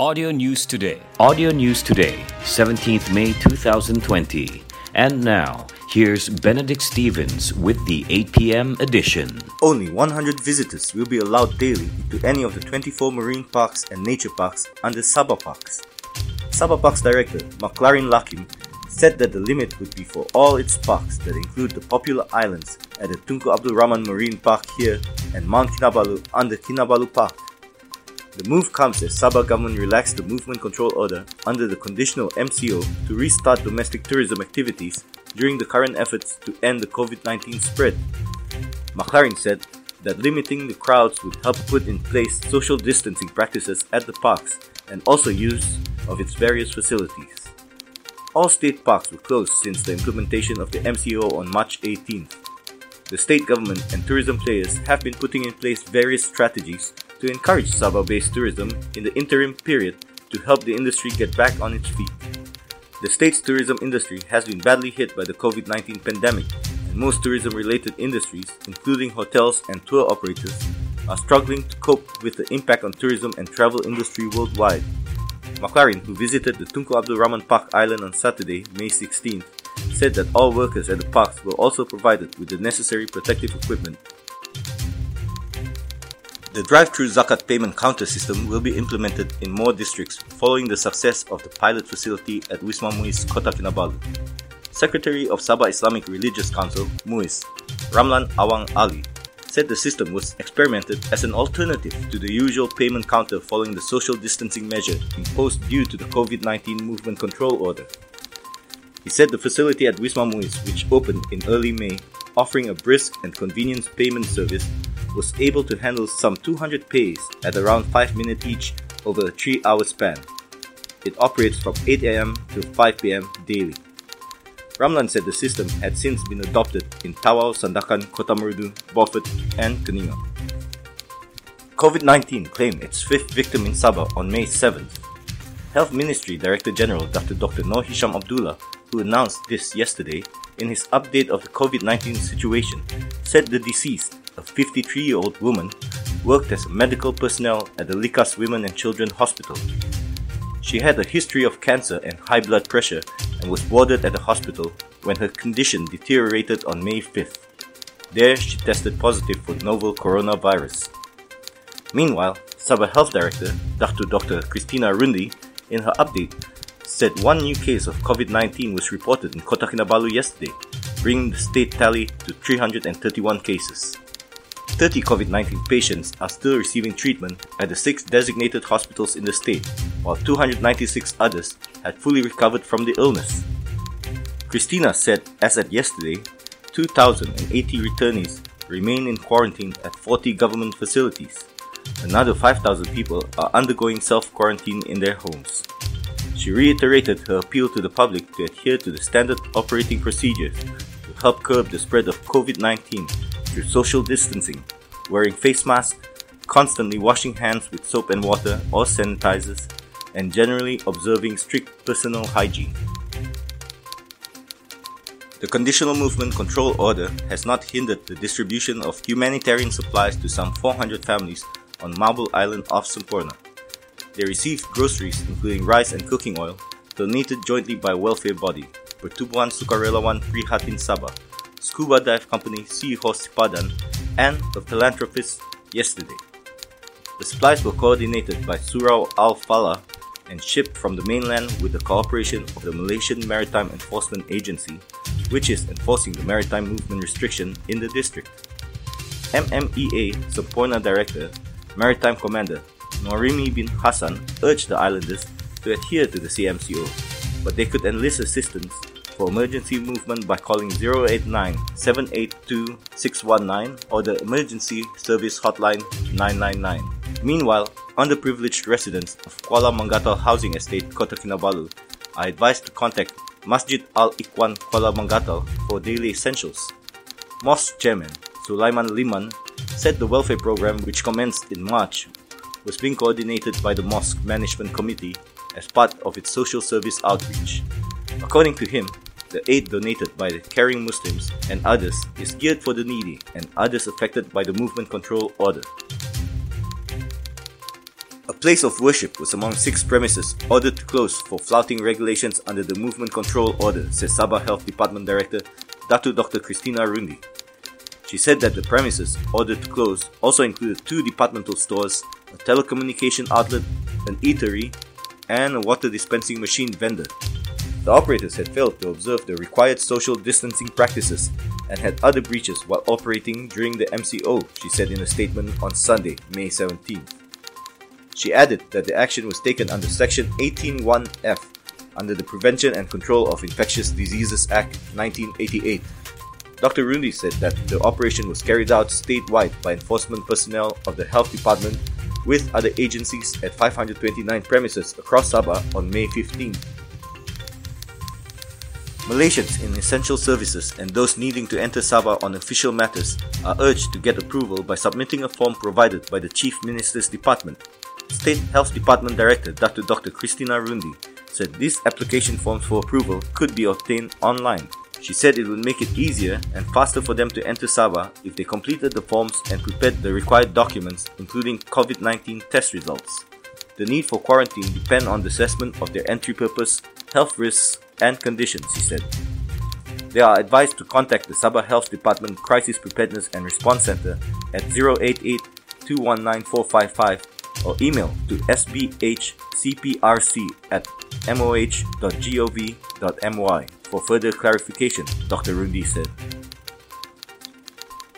Audio News Today. Audio News Today, 17th May 2020. And now, here's Benedict Stevens with the 8 p.m. edition. Only 100 visitors will be allowed daily to any of the 24 marine parks and nature parks under Sabah Parks. Sabah Parks Director Maklarin Lakim said that the limit would be for all its parks that include the popular islands at the Tunku Abdul Rahman Marine Park here and Mount Kinabalu under Kinabalu Park. The move comes as Sabah government relaxed the movement control order under the conditional MCO to restart domestic tourism activities during the current efforts to end the COVID-19 spread. Maklarin said that limiting the crowds would help put in place social distancing practices at the parks and also use of its various facilities. All state parks were closed since the implementation of the MCO on March 18th. The state government and tourism players have been putting in place various strategies to encourage Sabah based tourism in the interim period to help the industry get back on its feet. The state's tourism industry has been badly hit by the COVID 19 pandemic, and most tourism related industries, including hotels and tour operators, are struggling to cope with the impact on tourism and travel industry worldwide. Maklarin, who visited the Tunku Abdul Rahman Park Island on Saturday, May 16th, said that all workers at the parks were also provided with the necessary protective equipment. The drive-through zakat payment counter system will be implemented in more districts following the success of the pilot facility at Wisma MUIS, Kota Kinabalu. Secretary of Sabah Islamic Religious Council, MUIS, Ramlan Awang Ali, said the system was experimented as an alternative to the usual payment counter following the social distancing measure imposed due to the COVID 19 movement control order. He said the facility at Wisma MUIS, which opened in early May, offering a brisk and convenient payment service, was able to handle some 200 pays at around 5 minutes each over a 3 hour span. It operates from 8 am to 5 pm daily. Ramlan said the system had since been adopted in Tawau, Sandakan, Kota Marudu, Beaufort, and Keningau. COVID 19 claimed its fifth victim in Sabah on May 7th. Health Ministry Director General Dr. Dr. Noor Hisham Abdullah, who announced this yesterday in his update of the COVID 19 situation, said the deceased, a 53 year old woman, worked as medical personnel at the Likas Women and Children Hospital. She had a history of cancer and high blood pressure and was warded at the hospital when her condition deteriorated on May 5th. There, she tested positive for novel coronavirus. Meanwhile, Sabah Health Director, Dr. Dr. Christina Rundi, in her update, said one new case of COVID 19 was reported in Kota Kinabalu yesterday, bringing the state tally to 331 cases. 30 COVID 19 patients are still receiving treatment at the six designated hospitals in the state, while 296 others had fully recovered from the illness. Christina said as at yesterday, 2,080 returnees remain in quarantine at 40 government facilities. Another 5,000 people are undergoing self quarantine in their homes. She reiterated her appeal to the public to adhere to the standard operating procedures to help curb the spread of COVID 19 through social distancing, wearing face masks, constantly washing hands with soap and water or sanitizers, and generally observing strict personal hygiene. The Conditional Movement Control Order has not hindered the distribution of humanitarian supplies to some 400 families on Mabul Island off Semporna. They received groceries including rice and cooking oil donated jointly by welfare body Pertubuhan Sukarelawan Prihatin Sabah, scuba dive company Sea Horse Padan, and the philanthropists yesterday. The supplies were coordinated by Surau Al Falah and shipped from the mainland with the cooperation of the Malaysian Maritime Enforcement Agency, which is enforcing the maritime movement restriction in the district. MMEA Semporna Director, Maritime Commander Norimi bin Hassan urged the islanders to adhere to the CMCO, but they could enlist assistance for emergency movement by calling 089 782 619 or the Emergency Service Hotline 999. Meanwhile, underprivileged residents of Kuala Menggatal Housing Estate, Kota Kinabalu, are advised to contact Masjid Al Ikhwan Kuala Menggatal for daily essentials. Mosque Chairman Sulaiman Liman said the welfare program, which commenced in March, was being coordinated by the Mosque Management Committee as part of its social service outreach. According to him, the aid donated by the caring Muslims and others is geared for the needy and others affected by the movement control order. A place of worship was among six premises ordered to close for flouting regulations under the Movement Control Order, says Sabah Health Department Director Datu Dr. Christina Rundi. She said that the premises ordered to close also included two departmental stores, a telecommunication outlet, an eatery, and a water dispensing machine vendor. The operators had failed to observe the required social distancing practices and had other breaches while operating during the MCO, she said in a statement on Sunday, May 17th. She added that the action was taken under Section 181F under the Prevention and Control of Infectious Diseases Act 1988. Dr. Rundi said that the operation was carried out statewide by enforcement personnel of the Health Department with other agencies at 529 premises across Sabah on May 15. Malaysians in essential services and those needing to enter Sabah on official matters are urged to get approval by submitting a form provided by the Chief Minister's Department State Health Department Director Dr. Dr. Christina Rundi said these application forms for approval could be obtained online. She said it would make it easier and faster for them to enter Sabah if they completed the forms and prepared the required documents, including COVID 19 test results. The need for quarantine depend on the assessment of their entry purpose, health risks, and conditions, he said. They are advised to contact the Sabah Health Department Crisis Preparedness and Response Center at 088 219 or email to sbhcprc at moh.gov.my for further clarification, Dr. Rundi said.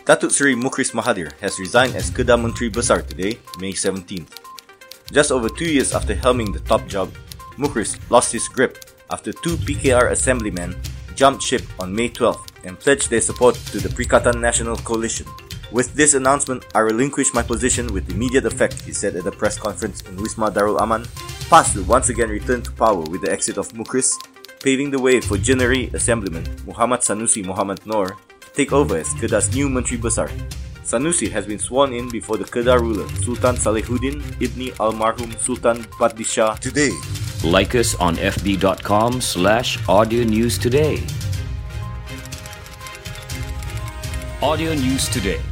Datuk Seri Mukhriz Mahathir has resigned as Kedah Menteri Besar today, May 17th. Just over two years after helming the top job, Mukhriz lost his grip after two PKR assemblymen jumped ship on May 12th and pledged their support to the Perikatan Nasional Coalition. With this announcement, I relinquish my position with immediate effect, he said at a press conference in Wisma Darul Aman. PAS will once again return to power with the exit of Mukhriz, paving the way for Jeneri Assemblyman Muhammad Sanusi Muhammad Noor to take over as Kedah's new Menteri Besar. Sanusi has been sworn in before the Kedah ruler, Sultan Salehuddin Ibni Almarhum Sultan Badlishah today. Like us on fb.com slash audio news today. Audio News Today